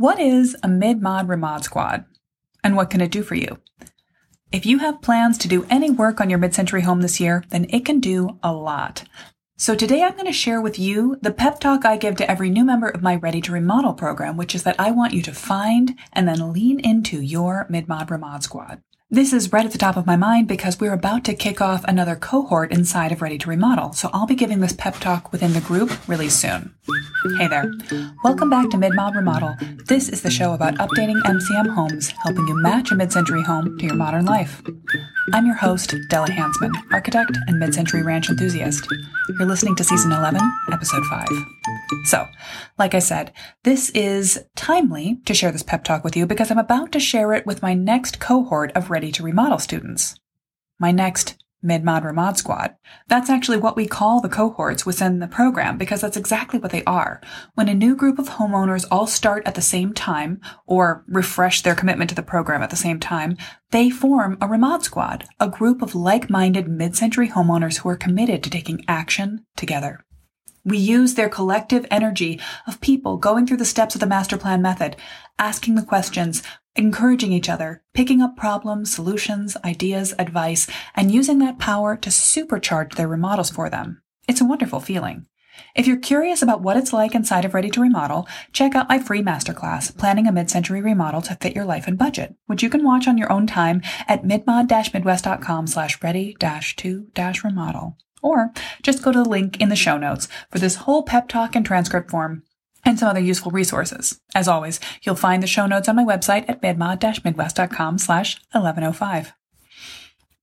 What is a mid-mod remod squad? And what can it do for you? If you have plans to do any work on your mid-century home this year, then it can do a lot. So today I'm going to share with you the pep talk I give to every new member of my Ready to Remodel program, which is that I want you to find and then lean into your mid-mod remod squad. This is right at the top of my mind because we're about to kick off another cohort inside of Ready to Remodel, so I'll be giving this pep talk within the group really soon. Hey there. Welcome back to Mid-Mod Remodel. This is the show about updating MCM homes, helping you match a mid-century home to your modern life. I'm your host, Della Hansmann, architect and mid-century ranch enthusiast. You're listening to season 11, episode 5. So, like I said, this is timely to share this pep talk with you because I'm about to share it with my next cohort of Ready to Remodel students. My next Mid-Mod Remod Squad. That's actually what we call the cohorts within the program because that's exactly what they are. When a new group of homeowners all start at the same time or refresh their commitment to the program at the same time, they form a Remod Squad, a group of like-minded mid-century homeowners who are committed to taking action together. We use their collective energy of people going through the steps of the master plan method, asking the questions, encouraging each other, picking up problems, solutions, ideas, advice, and using that power to supercharge their remodels for them. It's a wonderful feeling. If you're curious about what it's like inside of Ready to Remodel, check out my free masterclass, Planning a Mid-Century Remodel to Fit Your Life and Budget, which you can watch on your own time at midmod-midwest.com slash ready-to-remodel. Or just go to the link in the show notes for this whole pep talk and transcript form and some other useful resources. As always, you'll find the show notes on my website at midmod-midwest.com slash 1105.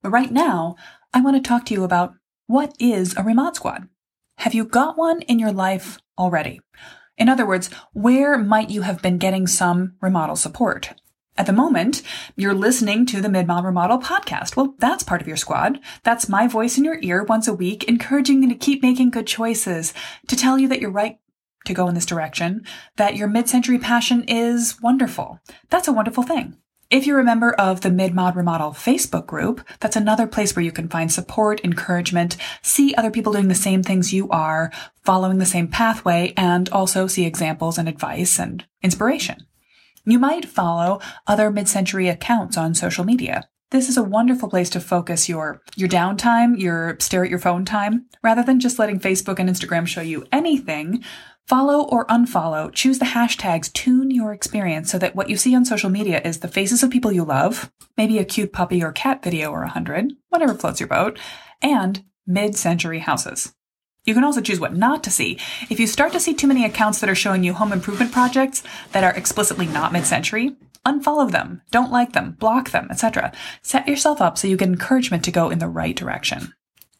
But right now, I want to talk to you about what is a remod squad? Have you got one in your life already? In other words, where might you have been getting some remodel support? At the moment, you're listening to the Mid-Mod Remodel podcast. Well, that's part of your squad. That's my voice in your ear once a week, encouraging you to keep making good choices, to tell you that you're right to go in this direction, that your mid-century passion is wonderful. That's a wonderful thing. If you're a member of the Mid-Mod Remodel Facebook group, that's another place where you can find support, encouragement, see other people doing the same things you are, following the same pathway, and also see examples and advice and inspiration. You might follow other mid-century accounts on social media. This is a wonderful place to focus your, your downtime, your stare at your phone time, rather than just letting Facebook and Instagram show you anything. Follow or unfollow, choose the hashtags, tune your experience so that what you see on social media is the faces of people you love, maybe a cute puppy or cat video or a hundred, whatever floats your boat, and mid-century houses. You can also choose what not to see. If you start to see too many accounts that are showing you home improvement projects that are explicitly not mid-century, unfollow them, don't like them, block them, etc. Set yourself up so you get encouragement to go in the right direction.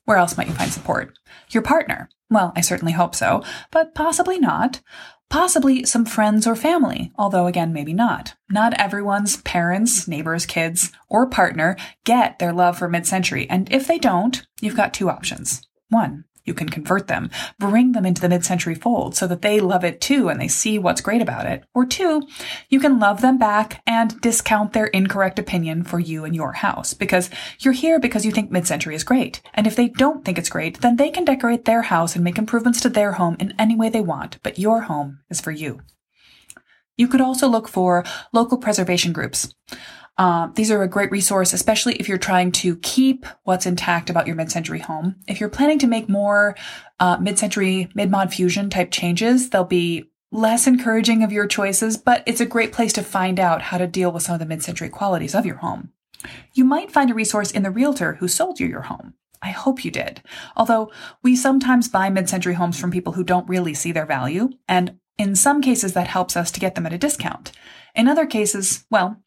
Where else might you find support? Your partner. Well, I certainly hope so, but possibly not. Possibly some friends or family, although again, maybe not. Not everyone's parents, neighbors, kids, or partner get their love for mid-century, and if they don't, you've got two options. One, you can convert them, bring them into the mid-century fold so that they love it too and they see what's great about it. Or two, you can love them back and discount their incorrect opinion for you and your house because you're here because you think mid-century is great. And if they don't think it's great, then they can decorate their house and make improvements to their home in any way they want, but your home is for you. You could also look for local preservation groups. Uh, these are a great resource, especially if you're trying to keep what's intact about your mid-century home. If you're planning to make more uh, mid-century, mid-mod fusion type changes, they'll be less encouraging of your choices, but it's a great place to find out how to deal with some of the mid-century qualities of your home. You might find a resource in the realtor who sold you your home. I hope you did. Although we sometimes buy mid-century homes from people who don't really see their value, and in some cases that helps us to get them at a discount. In other cases, well,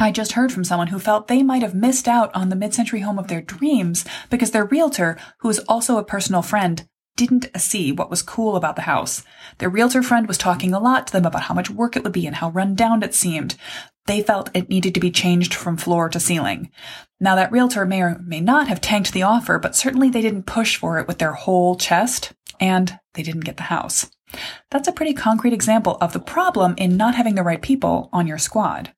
I just heard from someone who felt they might have missed out on the mid-century home of their dreams because their realtor, who is also a personal friend, didn't see what was cool about the house. Their realtor friend was talking a lot to them about how much work it would be and how run down it seemed. They felt it needed to be changed from floor to ceiling. Now that realtor may or may not have tanked the offer, but certainly they didn't push for it with their whole chest, and they didn't get the house. That's a pretty concrete example of the problem in not having the right people on your squad.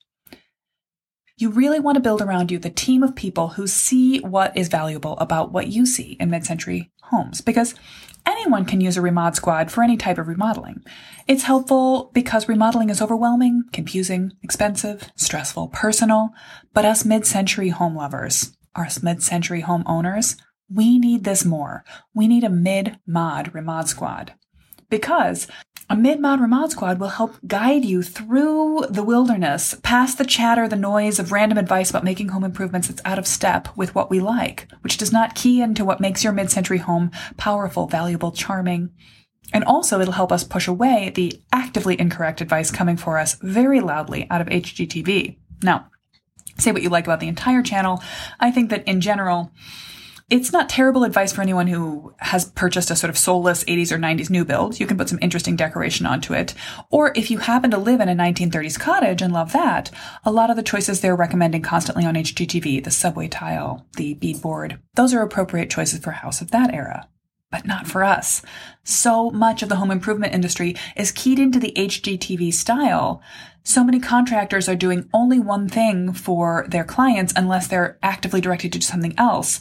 You really want to build around you the team of people who see what is valuable about what you see in mid-century homes because anyone can use a Remod Squad for any type of remodeling. It's helpful because remodeling is overwhelming, confusing, expensive, stressful, personal, but us mid-century home lovers, us mid-century home owners, we need this more. We need a mid-mod Remod Squad. Because a mid-mod Remod Squad will help guide you through the wilderness, past the chatter, the noise of random advice about making home improvements that's out of step with what we like, which does not key into what makes your mid-century home powerful, valuable, charming. And also it'll help us push away the actively incorrect advice coming for us very loudly out of HGTV. Now, say what you like about the entire channel. I think that in general, it's not terrible advice for anyone who has purchased a sort of soulless 80s or 90s new build. You can put some interesting decoration onto it. Or if you happen to live in a 1930s cottage and love that, a lot of the choices they're recommending constantly on HGTV, the subway tile, the beadboard, those are appropriate choices for a house of that era. But not for us. So much of the home improvement industry is keyed into the HGTV style. So many contractors are doing only one thing for their clients unless they're actively directed to do something else.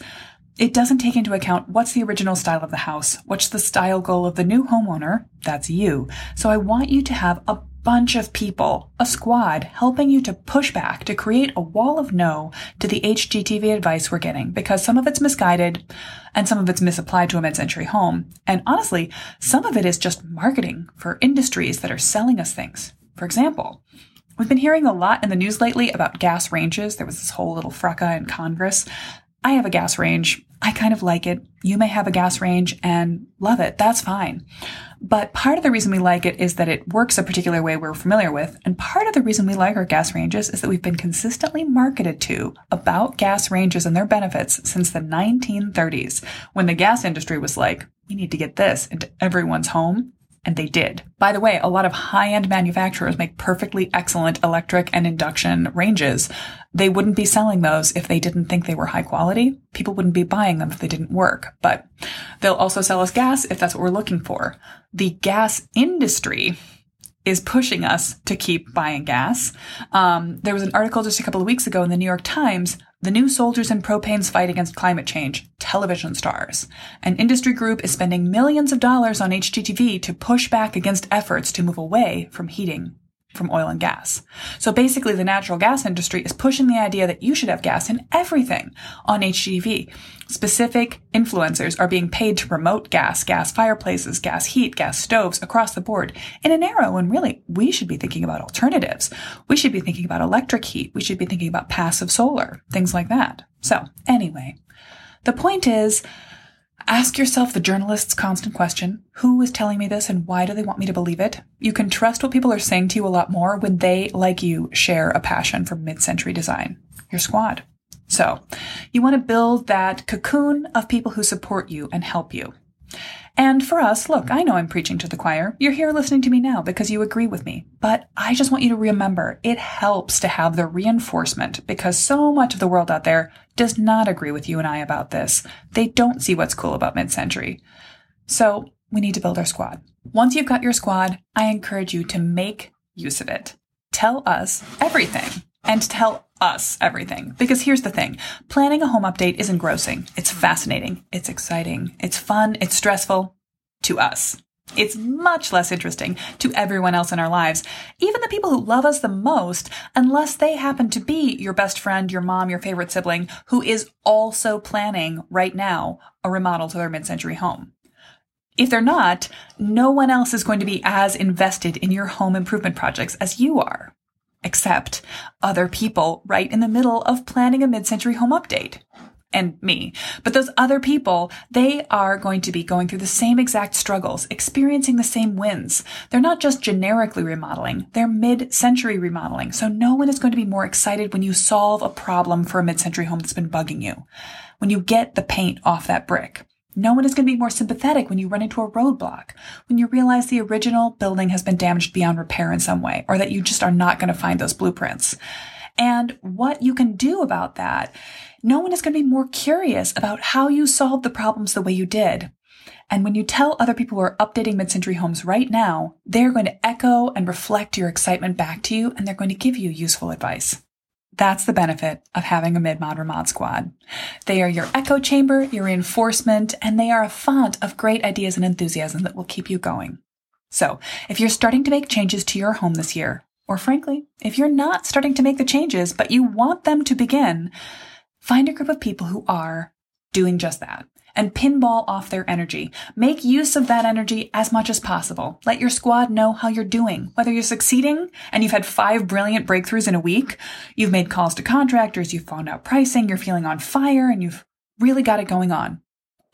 It doesn't take into account what's the original style of the house, what's the style goal of the new homeowner, that's you. So I want you to have a bunch of people, a squad, helping you to push back, to create a wall of no to the HGTV advice we're getting, because some of it's misguided and some of it's misapplied to a mid-century home. And honestly, some of it is just marketing for industries that are selling us things. For example, We've been hearing a lot in the news lately about gas ranges. There was this whole little fracas in Congress. I have a gas range. I kind of like it. You may have a gas range and love it. That's fine. But part of the reason we like it is that it works a particular way we're familiar with. And part of the reason we like our gas ranges is that we've been consistently marketed to about gas ranges and their benefits since the 1930s when the gas industry was like, we need to get this into everyone's home and they did. By the way, a lot of high-end manufacturers make perfectly excellent electric and induction ranges. They wouldn't be selling those if they didn't think they were high quality. People wouldn't be buying them if they didn't work. But they'll also sell us gas if that's what we're looking for. The gas industry is pushing us to keep buying gas. Um, there was an article just a couple of weeks ago in the New York Times the new soldiers in propane's fight against climate change, television stars. An industry group is spending millions of dollars on HGTV to push back against efforts to move away from heating from oil and gas. So basically the natural gas industry is pushing the idea that you should have gas in everything on HGTV. Specific influencers are being paid to promote gas, gas fireplaces, gas heat, gas stoves across the board in an era when really we should be thinking about alternatives. We should be thinking about electric heat. We should be thinking about passive solar, things like that. So anyway, the point is, Ask yourself the journalist's constant question who is telling me this and why do they want me to believe it? You can trust what people are saying to you a lot more when they, like you, share a passion for mid century design. Your squad. So, you want to build that cocoon of people who support you and help you. And for us, look, I know I'm preaching to the choir. You're here listening to me now because you agree with me. But I just want you to remember it helps to have the reinforcement because so much of the world out there does not agree with you and I about this. They don't see what's cool about mid century. So we need to build our squad. Once you've got your squad, I encourage you to make use of it. Tell us everything and tell us everything. Because here's the thing. Planning a home update is engrossing. It's fascinating. It's exciting. It's fun. It's stressful to us. It's much less interesting to everyone else in our lives, even the people who love us the most, unless they happen to be your best friend, your mom, your favorite sibling, who is also planning right now a remodel to their mid-century home. If they're not, no one else is going to be as invested in your home improvement projects as you are except other people right in the middle of planning a mid-century home update and me. But those other people, they are going to be going through the same exact struggles, experiencing the same wins. They're not just generically remodeling, they're mid-century remodeling. So no one is going to be more excited when you solve a problem for a mid-century home that's been bugging you. When you get the paint off that brick. No one is going to be more sympathetic when you run into a roadblock, when you realize the original building has been damaged beyond repair in some way, or that you just are not going to find those blueprints. And what you can do about that, no one is going to be more curious about how you solved the problems the way you did. And when you tell other people who are updating mid-century homes right now, they're going to echo and reflect your excitement back to you, and they're going to give you useful advice. That's the benefit of having a mid-mod remod squad. They are your echo chamber, your reinforcement, and they are a font of great ideas and enthusiasm that will keep you going. So, if you're starting to make changes to your home this year, or frankly, if you're not starting to make the changes, but you want them to begin, find a group of people who are doing just that and pinball off their energy. Make use of that energy as much as possible. Let your squad know how you're doing, whether you're succeeding and you've had five brilliant breakthroughs in a week, you've made calls to contractors, you've found out pricing, you're feeling on fire, and you've really got it going on.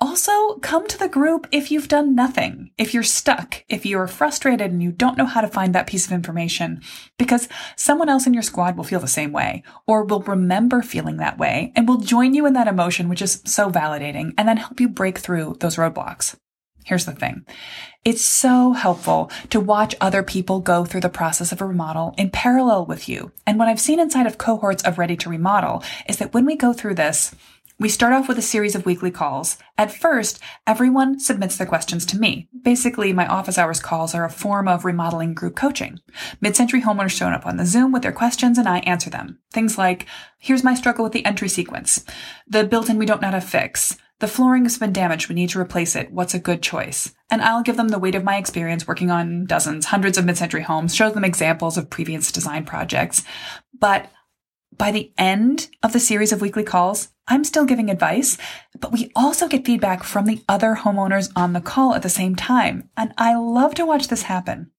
Also, come to the group if you've done nothing, if you're stuck, if you're frustrated and you don't know how to find that piece of information, because someone else in your squad will feel the same way, or will remember feeling that way, and will join you in that emotion, which is so validating, and then help you break through those roadblocks. Here's the thing. It's so helpful to watch other people go through the process of a remodel in parallel with you. And what I've seen inside of cohorts of Ready to Remodel is that when we go through this, we start off with a series of weekly calls. At first, everyone submits their questions to me. Basically, my office hours calls are a form of remodeling group coaching. Mid-century homeowners show up on the Zoom with their questions and I answer them. Things like, here's my struggle with the entry sequence. The built-in we don't know how to fix. The flooring has been damaged. We need to replace it. What's a good choice? And I'll give them the weight of my experience working on dozens, hundreds of mid-century homes, show them examples of previous design projects. But by the end of the series of weekly calls, I'm still giving advice, but we also get feedback from the other homeowners on the call at the same time. And I love to watch this happen.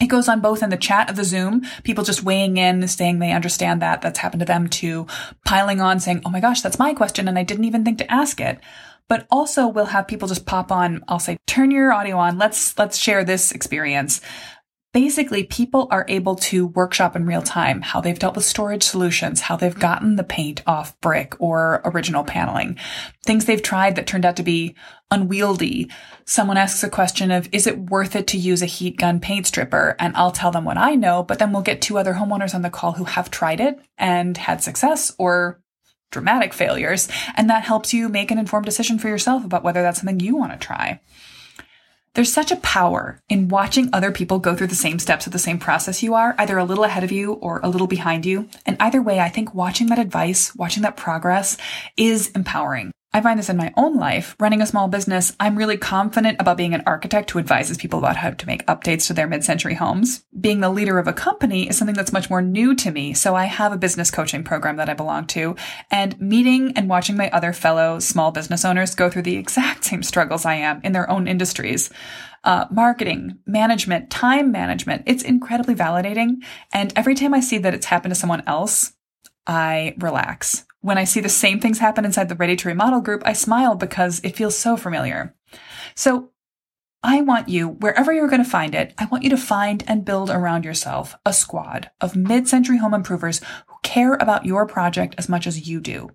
It goes on both in the chat of the Zoom, people just weighing in, saying they understand that that's happened to them too, piling on saying, Oh my gosh, that's my question. And I didn't even think to ask it. But also we'll have people just pop on. I'll say, turn your audio on. Let's, let's share this experience basically people are able to workshop in real time how they've dealt with storage solutions, how they've gotten the paint off brick or original paneling, things they've tried that turned out to be unwieldy. Someone asks a question of, is it worth it to use a heat gun paint stripper? And I'll tell them what I know, but then we'll get two other homeowners on the call who have tried it and had success or dramatic failures. And that helps you make an informed decision for yourself about whether that's something you want to try. There's such a power in watching other people go through the same steps of the same process you are, either a little ahead of you or a little behind you. And either way, I think watching that advice, watching that progress is empowering. I find this in my own life. Running a small business, I'm really confident about being an architect who advises people about how to make updates to their mid-century homes. Being the leader of a company is something that's much more new to me, so I have a business coaching program that I belong to, and meeting and watching my other fellow small business owners go through the exact same struggles I am in their own industries. Uh, marketing, management, time management. It's incredibly validating. And every time I see that it's happened to someone else, I relax. When I see the same things happen inside the Ready to Remodel group, I smile because it feels so familiar. So I want you, wherever you're going to find it, I want you to find and build around yourself a squad of mid-century home improvers who care about your project as much as you do.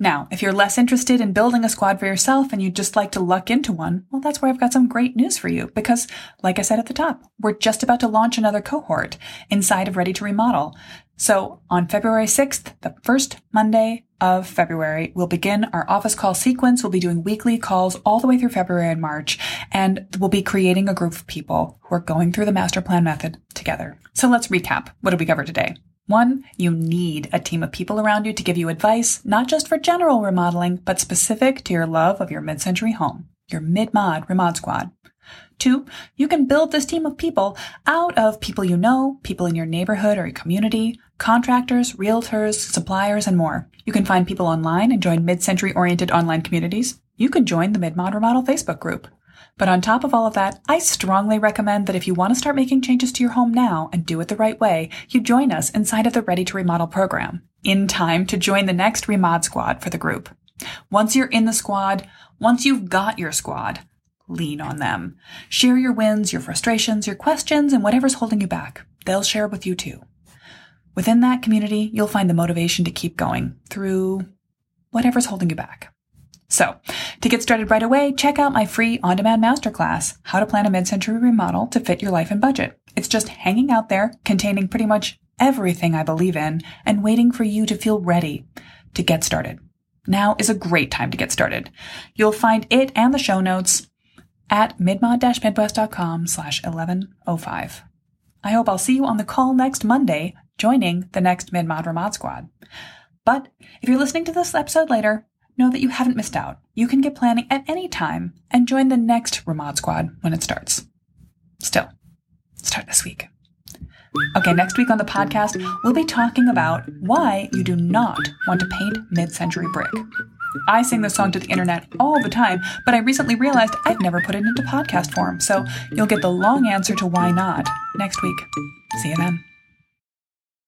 Now, if you're less interested in building a squad for yourself and you'd just like to luck into one, well, that's where I've got some great news for you because, like I said at the top, we're just about to launch another cohort inside of Ready to Remodel. So on February 6th, the first Monday of February, we'll begin our office call sequence. We'll be doing weekly calls all the way through February and March, and we'll be creating a group of people who are going through the master plan method together. So let's recap. What did we cover today? One, you need a team of people around you to give you advice, not just for general remodeling, but specific to your love of your mid-century home, your mid-mod remod squad. Two, you can build this team of people out of people you know, people in your neighborhood or your community, contractors, realtors, suppliers, and more. You can find people online and join mid-century oriented online communities. You can join the Mid-Mod Remodel Facebook group. But on top of all of that, I strongly recommend that if you want to start making changes to your home now and do it the right way, you join us inside of the Ready to Remodel program in time to join the next Remod squad for the group. Once you're in the squad, once you've got your squad, lean on them. Share your wins, your frustrations, your questions, and whatever's holding you back. They'll share with you too. Within that community, you'll find the motivation to keep going through whatever's holding you back. So, to get started right away, check out my free on-demand masterclass, How to Plan a Mid-Century Remodel to Fit Your Life and Budget. It's just hanging out there, containing pretty much everything I believe in, and waiting for you to feel ready to get started. Now is a great time to get started. You'll find it and the show notes at midmod-midwest.com slash 1105. I hope I'll see you on the call next Monday joining the next Mid Mod Remod Squad. But if you're listening to this episode later, know that you haven't missed out. You can get planning at any time and join the next Remod Squad when it starts. Still, start this week. Okay, next week on the podcast, we'll be talking about why you do not want to paint mid century brick. I sing this song to the internet all the time, but I recently realized I've never put it into podcast form, so you'll get the long answer to why not next week. See you then.